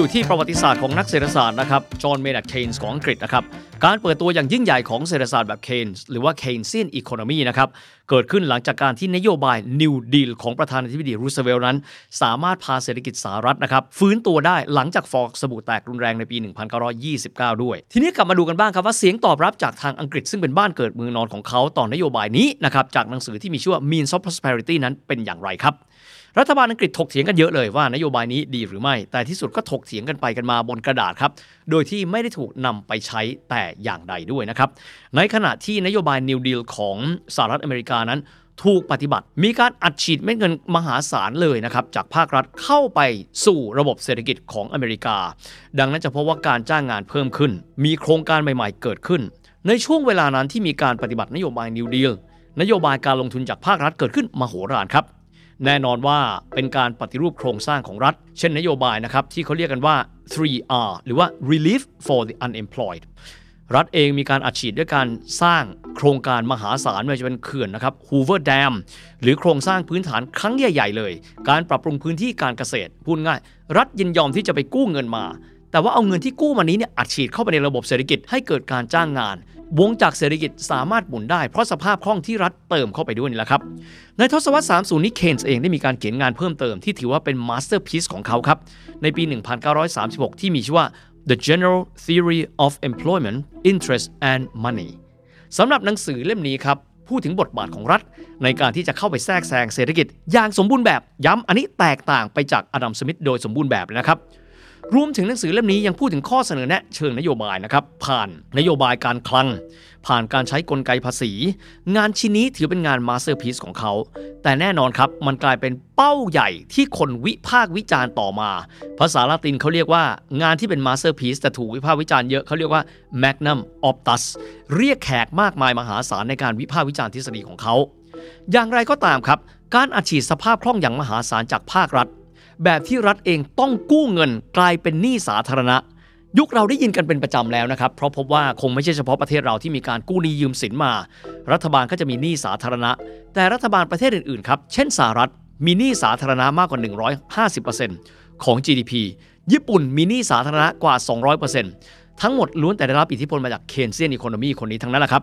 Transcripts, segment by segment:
อยู่ที่ประวัติศาสตร์ของนักเศรษฐศาสตร์นะครับ จอห์น เมนัดเคนส์ของอังกฤษนะครับ การเปิดตัวอย่างยิ่งใหญ่ของเศรษฐศาสตร์แบบเคนส์หรือว่า Keynesian Economy นะครับ เกิดขึ้นหลังจากการที่นโยบาย New Deal ของประธานาธิบดีรูสเวลล์นั้น สามารถพาเศรษฐกิจสหรัฐนะครับ ฟื้นตัวได้หลังจากฟอกสบู่แตกรุนแรงในปี 1929 ด้วย ทีนี้กลับมาดูกันบ้างครับว่าเสียงตอบรับจากทางอังกฤษ ซึ่งเป็นบ้านเกิดเมืองนอนของเขาต่อนโยบายนี้นะครับจากหนังสือที่มีชื่อว่า Means of Prosperity นั้นเป็นอย่างไรครับ รัฐบาลอังกฤษถกเถียงกันเยอะเลยว่านโยบายนี้ดีหรือไม่ แต่ที่สุดก็ถกเถียงกันไปกันมาบนกระดาษครับ โดยที่ไม่ได้ถูกนำไปใช้แต่อย่างใดด้วยนะครับ ในขณะที่นโยบาย New Deal ของสหรัฐอเมริกานั้นถูกปฏิบัติ มีการอัดฉีดเม็ดเงินมหาศาลเลยนะครับ จากภาครัฐเข้าไปสู่ระบบเศรษฐกิจของอเมริกา ดังนั้นจะพบว่าการจ้างงานเพิ่มขึ้น มีโครงการใหม่ๆเกิดขึ้น ในช่วงเวลานั้นที่มีการปฏิบัตินโยบาย New Deal นโยบายการลงทุนจากภาครัฐเกิดขึ้นมโหฬารครับ แน่นอนว่าเป็นการปฏิรูปโครงสร้างของรัฐ เช่นนโยบายนะครับ ที่เขาเรียกกันว่า 3R หรือว่า Relief for the Unemployed รัฐเองมีการอัดฉีดด้วยการสร้างโครงการมหาศาลไม่ว่าจะเป็นเขื่อนนะครับ Hoover Dam หรือโครงสร้างพื้นฐานครั้งใหญ่ ๆ เลย การปรับปรุงพื้นที่การเกษตรพูดง่าย รัฐยินยอมที่จะไปกู้เงินมา แต่ว่าเอาเงินที่กู้มานี้เนี่ยอัดฉีดเข้าไปในระบบเศรษฐกิจให้เกิดการจ้างงาน วงจรเศรษฐกิจสามารถหมุนได้เพราะสภาพคล่องที่รัฐเติมเข้าไปด้วยนี่แหละครับ ในทศวรรษ 30 นี้เคนส์เองได้มีการเขียนงานเพิ่มเติมที่ถือว่าเป็น masterpiece ของเขาครับ ในปี 1936 ที่มีชื่อว่า The General Theory of Employment Interest and Money สำหรับหนังสือเล่มนี้ครับพูดถึงบทบาทของรัฐ ในการที่จะเข้าไปแทรกแซงเศรษฐกิจอย่างสมบูรณ์แบบ ย้ำอันนี้แตกต่างไปจากอดัมสมิธโดยสมบูรณ์แบบเลยนะครับ รวมถึงหนังสือเล่มนี้ยังพูดถึงข้อเสนอแนะเชิงนโยบายนะครับ ผ่านนโยบายการคลัง ผ่านการใช้กลไกภาษี งานชิ้นนี้ถือเป็นงาน masterpiece ของเขา แต่แน่นอนครับ มันกลายเป็นเป้าใหญ่ที่คนวิพากษ์วิจารณ์ต่อมา ภาษาละตินเขาเรียกว่างานที่เป็น masterpiece แต่ถูกวิพากษ์วิจารณ์เยอะเขาเรียกว่า magnum opus เรียกแขกมากมายมหาศาลในการวิพากษ์วิจารณ์ทฤษฎีของเขา อย่างไรก็ตามครับ การอัดฉีดสภาพคล่องอย่างมหาศาลจากภาครัฐ แบบที่รัฐเองต้องกู้เงินกลายเป็นหนี้สาธารณะ ยุคเราได้ยินกันเป็นประจำแล้วนะครับ เพราะพบว่าคงไม่ใช่เฉพาะประเทศเราที่มีการกู้หนี้ยืมสินมา รัฐบาลก็จะมีหนี้สาธารณะ แต่รัฐบาลประเทศอื่นๆครับเช่นสหรัฐมีหนี้สาธารณะมากกว่า 150%ของ GDP ญี่ปุ่นมีหนี้สาธารณะกว่า 200%ทั้งหมดล้วนแต่ได้รับอิทธิพลมาจากเคนเซียนอีโคโนมีคนนี้ทั้งนั้นแหละครับ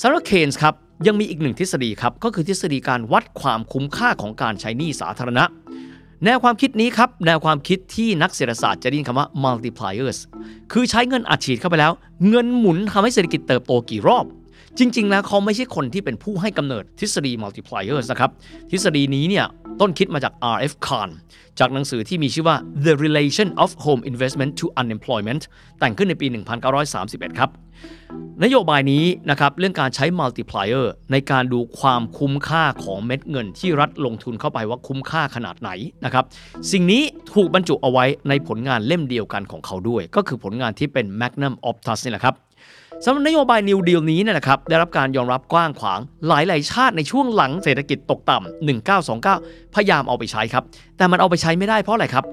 สำหรับเคนส์ครับยังมีอีกหนึ่งทฤษฎีครับก็คือทฤษฎีการวัดความคุ้มค่าของการใช้หนี้สาธารณะ แนวความคิดนี้ครับ แนวความคิดที่นักเศรษฐศาสตร์จะได้ยินคำว่า multipliers คือใช้เงินอัดฉีดเข้าไปแล้ว เงินหมุนทำให้เศรษฐกิจเติบโตกี่รอบ จริง ๆ แล้วเขาไม่ใช่คนที่เป็นผู้ให้กำเนิดทฤษฎี multipliers นะครับ ทฤษฎีนี้เนี่ยต้นคิดมาจาก R.F. Kahn จากหนังสือที่มีชื่อว่า The Relation of Home Investment to Unemployment แต่งขึ้นในปี 1931 ครับ นโยบายนี้นะครับเรื่องการใช้ multiplier ในการดูความคุ้มค่าของเม็ดเงินที่รัฐลงทุนเข้าไปว่าคุ้มค่าขนาดไหนนะครับสิ่งนี้ถูกบรรจุเอาไว้ในผลงานเล่มเดียวกันของเขาด้วย ก็คือผลงานที่เป็น Magnum Opus นี่แหละครับ สำหรับนโยบาย New Deal นี้เนี่ยนะครับได้รับการยอมรับกว้างขวางหลาย ๆ ชาติในช่วงหลังเศรษฐกิจตกต่ำ1929 พยายามเอาไปใช้ครับ แต่มันเอาไปใช้ไม่ได้เพราะอะไรครับ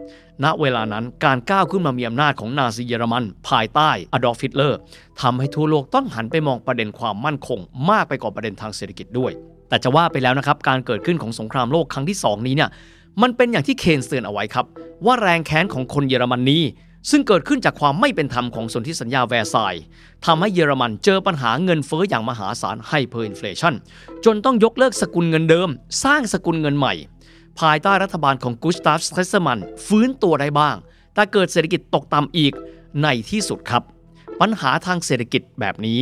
ณเวลานั้นการก้าวขึ้นมามีอำนาจของนาซีเยอรมัน ภายใต้อดอล์ฟฮิตเลอร์ทำให้ทั่วโลกต้องหันไปมองประเด็นความมั่นคง มากไปกว่าประเด็นทางเศรษฐกิจด้วย แต่จะว่าไปแล้วนะครับการเกิดขึ้นของสงครามโลกครั้งที่ 2 นี้เนี่ยมันเป็นอย่างที่เคนส์เตือนเอาไว้ครับ ว่าแรงแค้นของคนเยอรมนี ซึ่งเกิดขึ้นจากความไม่เป็นธรรมของสนธิสัญญาแวร์ซายทำให้เยอรมันเจอปัญหาเงินเฟ้ออย่างมหาศาล hyperinflation จนต้องยกเลิกสกุลเงินเดิม สร้างสกุลเงินใหม่ ภายใต้รัฐบาลของกุสตาฟสเตรเซมันน์ฟื้นตัวได้บ้าง แต่เกิดเศรษฐกิจตกต่ำอีกในที่สุดครับ ปัญหาทางเศรษฐกิจแบบนี้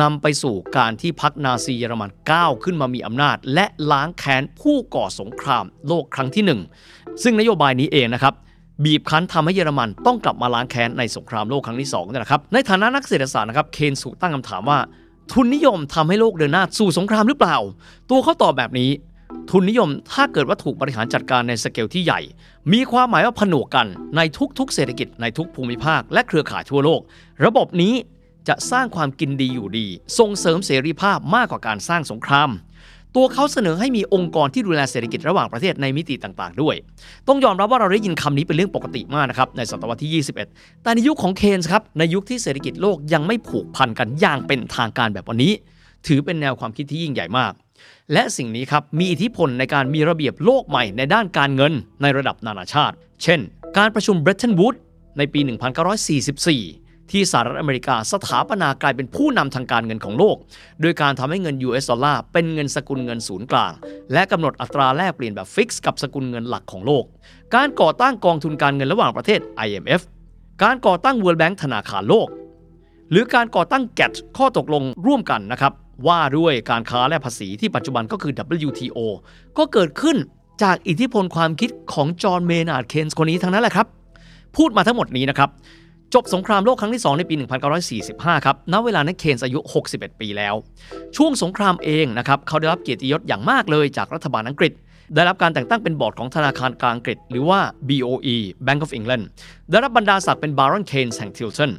นำไปสู่การที่พรรคนาซีเยอรมันก้าวขึ้นมามีอำนาจ และล้างแค้นผู้ก่อสงครามโลกครั้งที่หนึ่งซึ่งนโยบายนี้เองนะครับ บีบคั้นทำให้เยอรมันต้องกลับมาล้างแค้นในสงครามโลกครั้งที่2นี่แหละครับ ในฐานะนักเศรษฐศาสตร์นะครับ เคนสุตั้งคำถามว่า ทุนนิยมทำให้โลกเดินหน้าสู่สงครามหรือเปล่า ตัวเขาตอบแบบนี้ ทุนนิยมถ้าเกิดว่าถูกบริหารจัดการในสเกลที่ใหญ่ มีความหมายว่าผนวกกันในทุกๆ เศรษฐกิจในทุกภูมิภาค และเครือข่ายทั่วโลก ระบบนี้จะสร้างความกินดีอยู่ดี ส่งเสริมเสรีภาพมากกว่าการสร้างสงคราม ตัวเขาเสนอให้มีองค์กรที่ดูแลเศรษฐกิจระหว่างประเทศในมิติต่างๆ ด้วย ต้องยอมรับว่าเราได้ยินคำนี้เป็นเรื่องปกติมากนะครับในศตวรรษที่ 21 แต่ในยุคของเคนส์ครับในยุคที่เศรษฐกิจโลกยังไม่ผูกพันกันอย่างเป็นทางการแบบวันนี้ ถือเป็นแนวความคิดที่ยิ่งใหญ่มาก และสิ่งนี้ครับมีอิทธิพลในการมีระเบียบโลกใหม่ในด้านการเงินในระดับนานาชาติ เช่น การประชุมเบรตันวูดในปี 1944 ที่สหรัฐอเมริกาสถาปนากลายเป็นผู้นำทางการเงินของโลก โดยการทำให้เงิน US ดอลลาร์เป็นเงินสกุลเงินศูนย์กลาง และกำหนดอัตราแลกเปลี่ยนแบบฟิกซ์กับสกุลเงินหลักของโลก การก่อตั้งกองทุนการเงินระหว่างประเทศ IMF การก่อตั้ง World Bank ธนาคารโลก หรือการก่อตั้ง GATT ข้อตกลงร่วมกันนะครับว่าด้วยการค้าและภาษีที่ปัจจุบันก็คือ WTO ก็เกิดขึ้นจากอิทธิพลความคิดของจอห์นเมนาร์ดเคนส์คนนี้ทั้งนั้นแหละครับ พูดมาทั้งหมดนี้นะครับ จบสงครามโลกครั้งที่ 2 ในปี 1945 ครับ ณ เวลานั้นเคนส์อายุ 61 ปีแล้ว ช่วงสงครามเองนะครับ เขาได้รับเกียรติยศอย่างมากเลยจากรัฐบาลอังกฤษ ได้รับการแต่งตั้งเป็นบอร์ดของธนาคารกลางอังกฤษ หรือว่า BOE Bank of England ได้รับบรรดาศักดิ์เป็นบารอนเคนส์แห่งทิลตัน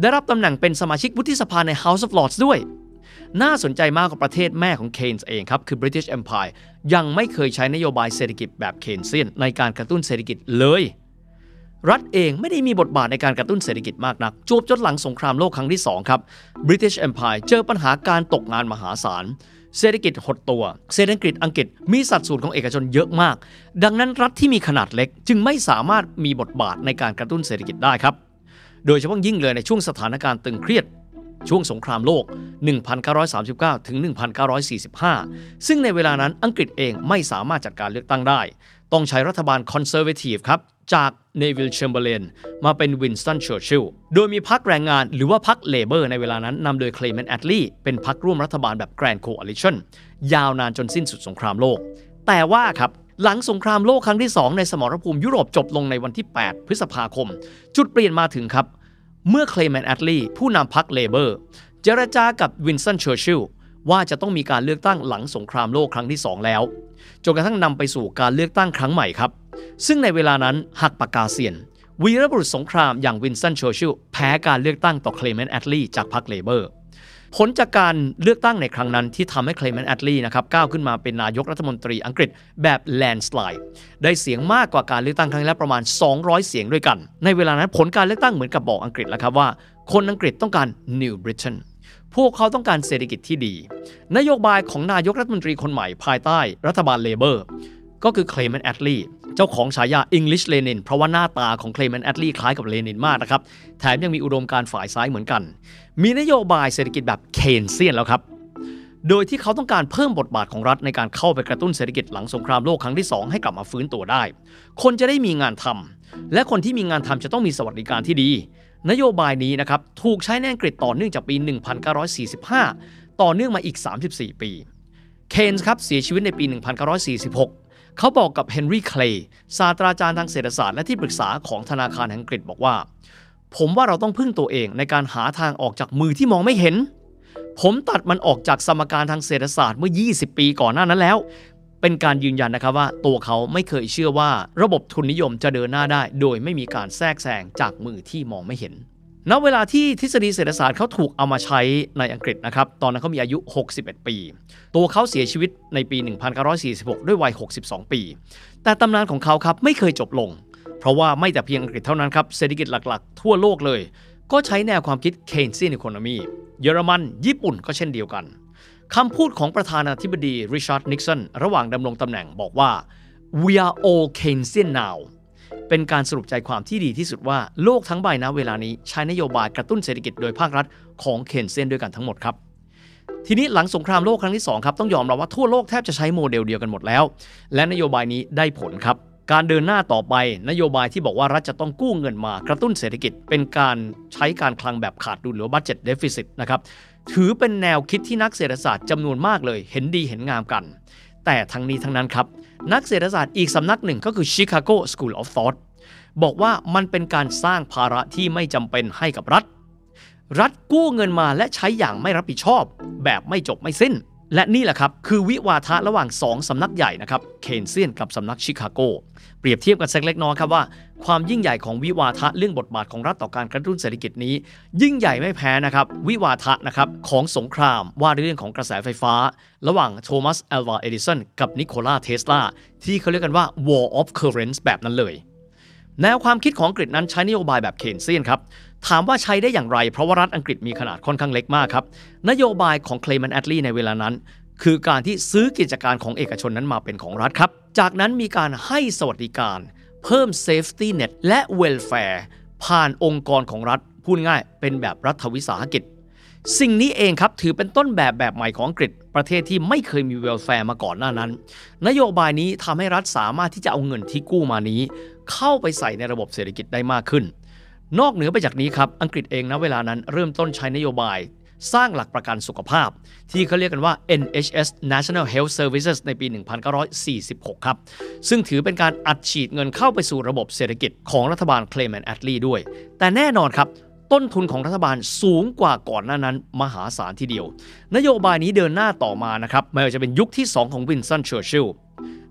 ได้รับตำแหน่งเป็นสมาชิกวุฒิสภาใน House of Lords ด้วย น่าสนใจมากกว่าประเทศแม่ของเคนส์เองครับ คือ British Empire ยังไม่เคยใช้นโยบายเศรษฐกิจแบบเคนเซียนในการกระตุ้นเศรษฐกิจเลย รัฐเองไม่ได้มีบทบาทในการกระตุ้นเศรษฐกิจมากนัก จวบจนหลังสงครามโลกครั้งที่ 2 ครับ British Empire เจอปัญหาการตกงานมหาศาล เศรษฐกิจหดตัว เศรษฐกิจอังกฤษมีสัดส่วนของเอกชนเยอะมาก ดังนั้นรัฐที่มีขนาดเล็ก จึงไม่สามารถมีบทบาทในการกระตุ้นเศรษฐกิจได้ครับ โดยเฉพาะยิ่งเลยในช่วงสถานการณ์ตึงเครียดช่วงสงครามโลก 1939 ถึง 1945 ซึ่งในเวลานั้นอังกฤษเองไม่สามารถจัดการเลือกตั้งได้ ต้องใช้รัฐบาล Conservative ครับ จากเนวิลเชมเบอร์เลนมาเป็นวินสตันเชอร์ชิลโดยมีพรรคแรงงานหรือว่าพรรค Labour ในเวลานั้นนำโดยเคลเมนต์แอดลีย์เป็นพรรคร่วมรัฐบาลแบบแกรนด์โคอ l i ชันยาวนานจนสิ้นสุดสงครามโลก แต่ว่าครับหลังสงครามโลกครั้งที่ 2 ในสมรภูมิยุโรปจบลงในวันที่ 8 พฤษภาคม จุดเปลี่ยนมาถึงครับ เมื่อเคลเมนต์แอตลีผู้นำพรรค Labour เจรจากับวินสตันเชอร์ชิล ว่าจะต้องมีการเลือกตั้งหลังสงครามโลกครั้งที่ 2 แล้ว จนกระทั่งนำไปสู่การเลือกตั้งครั้งใหม่ครับ ซึ่งในเวลานั้นหักปากกาเซียน วีรบุรุษสงครามอย่างวินสตันเชอร์ชิลแพ้การเลือกตั้งต่อเคลเมนต์แอตลีจากพรรค Labour ผลจากการเลือกตั้งในครั้งนั้นที่ทำให้เคลเมนต์แอดลีย์นะครับก้าวขึ้นมาเป็นนายกรัฐมนตรีอังกฤษแบบ landslideได้เสียงมากกว่าการเลือกตั้งครั้งแล้วประมาณ 200 เสียงด้วยกัน ในเวลานั้นผลการเลือกตั้งเหมือนกับบอกอังกฤษแล้วครับว่า คนอังกฤษต้องการ New Britain พวกเขาต้องการเศรษฐกิจที่ดี นโยบายของนายกรัฐมนตรีคนใหม่ภายใต้รัฐบาล Labour ก็คือเคลเมนต์แอตลีเจ้าของฉายา English Lenin เพราะว่าหน้าตาของเคลเมนต์แอตลีคล้ายกับเลนินมากนะครับ แถมยังมีอุดมการณ์ฝ่ายซ้ายเหมือนกัน มีนโยบายเศรษฐกิจแบบ Keynesian แล้วครับโดยที่เขาต้องการเพิ่มบทบาทของรัฐในการเข้าไปกระตุ้นเศรษฐกิจหลังสงครามโลกครั้งที่ 2 ให้กลับมาฟื้นตัวได้ คนจะได้มีงานทำและคนที่มีงานทำจะต้องมีสวัสดิการที่ดี นโยบายนี้นะครับถูกใช้ในอังกฤษต่อเนื่องจากปี 1945 ต่อเนื่องมาอีก 34 ปี เคนส์ครับเสียชีวิตในปี 1946 เขาบอกกับเฮนรี่เคลย์ศาสตราจารย์ทางเศรษฐศาสตร์และที่ปรึกษาของธนาคารแห่งอังกฤษบอกว่า ผมว่าเราต้องพึ่งตัวเองในการหาทางออกจากมือที่มองไม่เห็น ผมตัดมันออกจากสมการทางเศรษฐศาสตร์เมื่อ 20 ปีก่อนหน้านั้นแล้ว เป็นการยืนยันนะครับว่าตัวเขาไม่เคยเชื่อว่า ระบบทุนนิยมจะเดินหน้าได้ โดยไม่มีการแทรกแซงจากมือที่มองไม่เห็นณเวลาที่ทฤษฎีเศรษฐศาสตร์เขาถูกเอามาใช้ในอังกฤษนะครับ ตอนนั้นเขามีอายุ 61 ปี ตัวเขาเสียชีวิตในปี 1946 ด้วยวัย 62 ปี แต่ตำนานของเขาครับไม่เคยจบลง เพราะว่าไม่แต่เพียงอังกฤษเท่านั้นครับ เศรษฐกิจหลักๆ ทั่วโลกเลย ก็ใช้แนวความคิด Keynesian economy เยอรมัน ญี่ปุ่นก็เช่นเดียวกัน คำพูดของประธานาธิบดีริชาร์ดนิกสันระหว่างดำรงตำแหน่งบอกว่า we are all Keynesian now เป็นการสรุปใจความที่ดีที่สุดว่าโลกทั้งใบณ เวลานี้ใช้นโยบายกระตุ้นเศรษฐกิจโดยภาครัฐของ Keynesian ด้วยกันทั้งหมดครับ ทีนี้หลังสงครามโลกครั้งที่ 2 ครับ ต้องยอมรับว่าทั่วโลกแทบจะใช้โมเดลเดียวกันหมดแล้ว และนโยบายนี้ได้ผลครับ การเดินหน้าต่อไป นโยบายที่บอกว่ารัฐจะต้องกู้เงินมากระตุ้นเศรษฐกิจ เป็นการใช้การคลังแบบขาดดุลหรือ budget deficit นะครับ ถือเป็นแนวคิดที่นักเศรษฐศาสตร์จำนวนมากเลย เห็นดีเห็นงามกัน แต่ทั้งนี้ทั้งนั้นครับ นักเศรษฐศาสตร์อีกสำนักหนึ่งก็คือ Chicago School of Thought บอกว่ามันเป็นการสร้างภาระที่ไม่จำเป็นให้กับรัฐ รัฐกู้เงินมาและใช้อย่างไม่รับผิดชอบ แบบไม่จบไม่สิ้น และนี่แหละครับ คือวิวาทะระหว่าง 2 สำนักใหญ่นะครับเคนเซียนกับสำนักชิคาโก เปรียบเทียบกันสักเล็กน้อยครับว่า ความยิ่งใหญ่ของวิวาทะเรื่องบทบาทของรัฐต่อการกระตุ้นเศรษฐกิจนี้ ยิ่งใหญ่ไม่แพ้นะครับวิวาทะนะครับของสงครามว่าด้วยเรื่องของกระแสไฟฟ้า ระหว่างโทมัสเอลวาเอดิสันกับนิโคลาเทสลาที่เขาเรียกกันว่า war of currents แบบนั้นเลย แนวความคิดของอังกฤษนั้นใช้นโยบายแบบ Keynesian ครับ ถามว่าใช้ได้อย่างไร เพราะว่ารัฐอังกฤษมีขนาดค่อนข้างเล็กมากครับ นโยบายของเคลเมนต์แอตลีในเวลานั้น คือการที่ซื้อกิจการของเอกชนนั้นมาเป็นของรัฐครับ จากนั้นมีการให้สวัสดิการ เพิ่ม safety net และ welfare ผ่านองค์กรของรัฐพูดง่าย เป็นแบบรัฐวิสาหกิจ สิ่งนี้เองครับถือเป็นต้นแบบแบบใหม่ของอังกฤษ ประเทศที่ไม่เคยมี welfare มาก่อนหน้านั้น นโยบายนี้ทำให้รัฐสามารถที่จะเอาเงินที่กู้มานี้ เข้าไปใส่ในระบบเศรษฐกิจได้มากขึ้น นอกเหนือไปจากนี้ครับ อังกฤษเองณ เวลานั้นเริ่มต้นใช้นโยบาย สร้างหลักประกันสุขภาพ ที่เขาเรียกกันว่า NHS National Health Services ในปี 1946 ครับ ซึ่งถือเป็นการอัดฉีดเงินเข้าไปสู่ระบบเศรษฐกิจของรัฐบาลเคลเมนต์แอตลีด้วย แต่แน่นอนครับต้นทุนของรัฐบาลสูงกว่าก่อนหน้านั้น มหาศาลทีเดียว นโยบายนี้เดินหน้าต่อมานะครับไม่ว่าจะเป็นยุคที่ 2 ของวินสตันเชอร์ชิล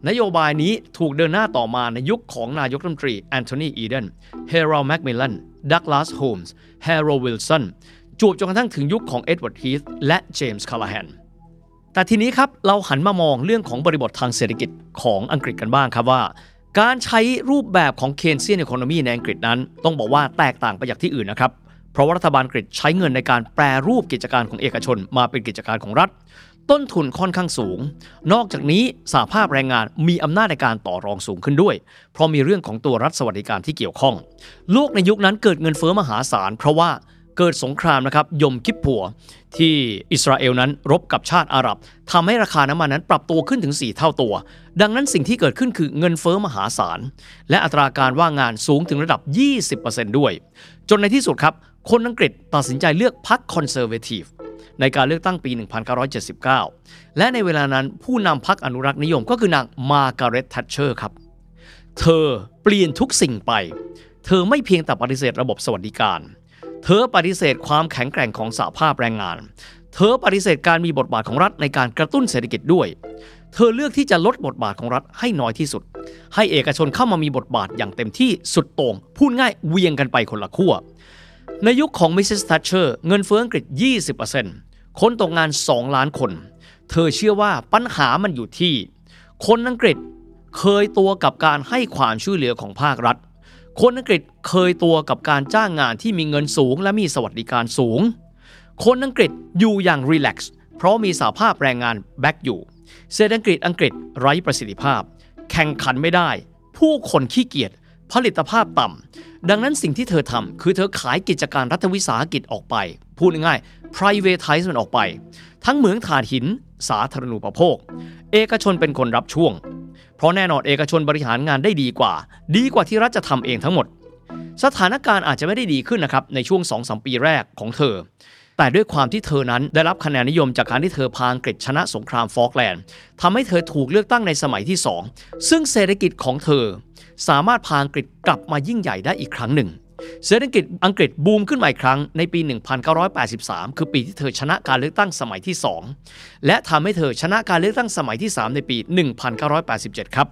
นโยบายนี้ถูกเดินหน้าต่อมาในยุคของนายกรัฐมนตรีแอนโทนีอีเดนแฮโรลด์แมคมิลลันดักลาสโฮมส์แฮร์โรวิลสันจวบจนกระทั่งถึงยุคของเอ็ดเวิร์ดฮีธและเจมส์คัลลาแฮนแต่ทีนี้ครับเราหันมามองเรื่องของบริบททางเศรษฐกิจของอังกฤษกันบ้างครับว่า การใช้รูปแบบของ Keynesian Economy ในอังกฤษนั้น ต้องบอกว่าแตกต่างไปจากที่อื่นนะครับ เพราะว่ารัฐบาลอังกฤษใช้เงินในการแปรรูปกิจการของเอกชนมาเป็นกิจการของรัฐ ต้นทุนค่อนข้างสูง นอกจากนี้สหภาพแรงงานมีอำนาจในการต่อรองสูงขึ้นด้วย เพราะมีเรื่องของตัวรัฐสวัสดิการที่เกี่ยวข้อง โลกในยุคนั้นเกิดเงินเฟ้อมหาศาล เพราะว่าเกิดสงครามนะครับยมคิปปัว ที่อิสราเอลนั้นรบกับชาติอาหรับทำให้ราคาน้ำมันนั้นปรับตัวขึ้นถึง 4 เท่าตัว ดังนั้นสิ่งที่เกิดขึ้นคือเงินเฟ้อมหาศาล และอัตราการว่างงานสูงถึงระดับ 20%ด้วย จนในที่สุดครับ คนอังกฤษตัดสินใจเลือกพรรคคอนเซอร์เวทีฟในการเลือกตั้งปี 1979 และในเวลานั้นผู้นำพรรคอนุรักษ์นิยมก็คือนางมาร์กาเร็ตแทตเชอร์ครับ เธอเปลี่ยนทุกสิ่งไป เธอไม่เพียงแต่ปฏิเสธระบบสวัสดิการ เธอปฏิเสธความแข็งแกร่งของสหภาพแรงงาน เธอปฏิเสธการมีบทบาทของรัฐในการกระตุ้นเศรษฐกิจด้วย เธอเลือกที่จะลดบทบาทของรัฐให้น้อยที่สุด ให้เอกชนเข้ามามีบทบาทอย่างเต็มที่สุดโต่งพูดง่ายๆ เหวี่ยงกันไปคนละขั้ว ในยุคของ Mrs. แทตเชอร์เงินเฟ้ออังกฤษ 20%คนตกงาน 2 ล้านคน เธอเชื่อว่าปัญหามันอยู่ที่ คนอังกฤษเคยตัวกับการให้ความช่วยเหลือของภาครัฐ คนอังกฤษเคยตัวกับการจ้างงานที่มีเงินสูงและมีสวัสดิการสูง คนอังกฤษอยู่อย่างรีแลกซ์เพราะมีสาภาพแรงงานแบ็กอยู่ เศรษฐกิจอังกฤษไร้ประสิทธิภาพ แข่งขันไม่ได้ ผู้คนขี้เกียจ ผลิตภาพต่ำ ดังนั้นสิ่งที่เธอทำคือเธอขายกิจการรัฐวิสาหกิจออกไป พูดง่ายๆ privatize มันออกไป ทั้งเหมืองถ่านหิน สาธารณูปโภค เอกชนเป็นคนรับช่วง เพราะแน่นอนเอกชนบริหารงานได้ดีกว่า ดีกว่าที่รัฐจะทำเองทั้งหมด สถานการณ์อาจจะไม่ได้ดีขึ้นนะครับในช่วง2-3ปีแรกของเธอ แต่ด้วยความที่เธอนั้นได้รับคะแนนนิยมจากการที่เธอพาอังกฤษชนะสงครามฟอกแลนด์ทำให้เธอถูกเลือกตั้งในสมัยที่ 2 ซึ่งเศรษฐกิจของเธอ สามารถพาอังกฤษกลับมายิ่งใหญ่ได้อีกครั้งหนึ่งเศรษฐกิจอังกฤษบูมขึ้นมาอีกครั้งในปี 1983 คือปีที่เธอชนะการเลือกตั้งสมัยที่ 2 และทำให้เธอชนะการเลือกตั้งสมัยที่ 3 ในปี 1987 ครับ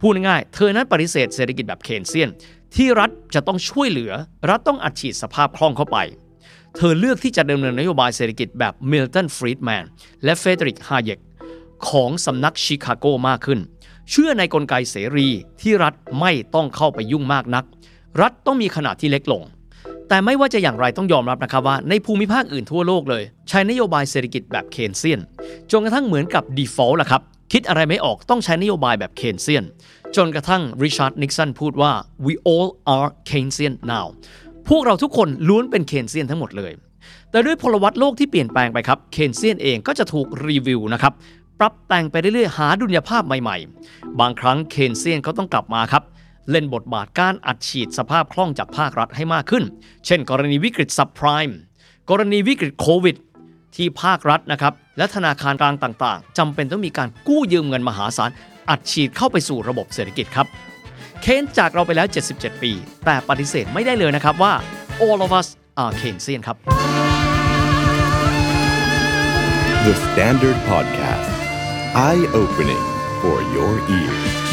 พูดง่ายๆเธอนั้นปฏิเสธเศรษฐกิจแบบ Keynesian ที่รัฐจะต้องช่วยเหลือ รัฐต้องอัดฉีดสภาพคล่องเข้าไป เธอเลือกที่จะดำเนินนโยบายเศรษฐกิจแบบมิลตันฟรีดแมนและเฟรเดอริกฮาเยกของสำนักชิคาโกมากขึ้น เชื่อในกลไกเสรีที่รัฐไม่ต้องเข้าไปยุ่งมากนัก รัฐต้องมีขนาดที่เล็กลง แต่ไม่ว่าจะอย่างไรต้องยอมรับนะครับว่า ในภูมิภาคอื่นทั่วโลกเลย ใช้นโยบายเศรษฐกิจแบบเคนเซียนจนกระทั่งเหมือนกับ default ละครับ คิดอะไรไม่ออกต้องใช้นโยบายแบบเคนเซียนจนกระทั่งริชาร์ดนิกสันพูดว่า we all are Keynesian now พวกเราทุกคนล้วนเป็นเคนเซียนทั้งหมดเลย แต่ด้วยพลวัตโลกที่เปลี่ยนแปลงไปครับเคนเซียนเองก็จะถูกรีวิวนะครับปรับแต่งไปเรื่อยๆหาดุลยภาพใหม่ๆ บางครั้งเคนเซียนก็ต้องกลับมาครับเล่นบทบาทการอัดฉีดสภาพคล่องจากภาครัฐให้มากขึ้น เช่น กรณีวิกฤตซับไพรม์กรณีวิกฤตโควิด ที่ภาครัฐนะครับและธนาคารกลางต่างๆจำเป็นต้องมีการกู้ยืมเงินมหาศาลอัดฉีดเข้าไปสู่ระบบเศรษฐกิจครับ เคนจากเราไปแล้ว 77 ปี แต่ปฏิเสธไม่ได้เลยนะครับว่า all of us are Keynesian ครับ The Standard Podcast Eye Opening for your ears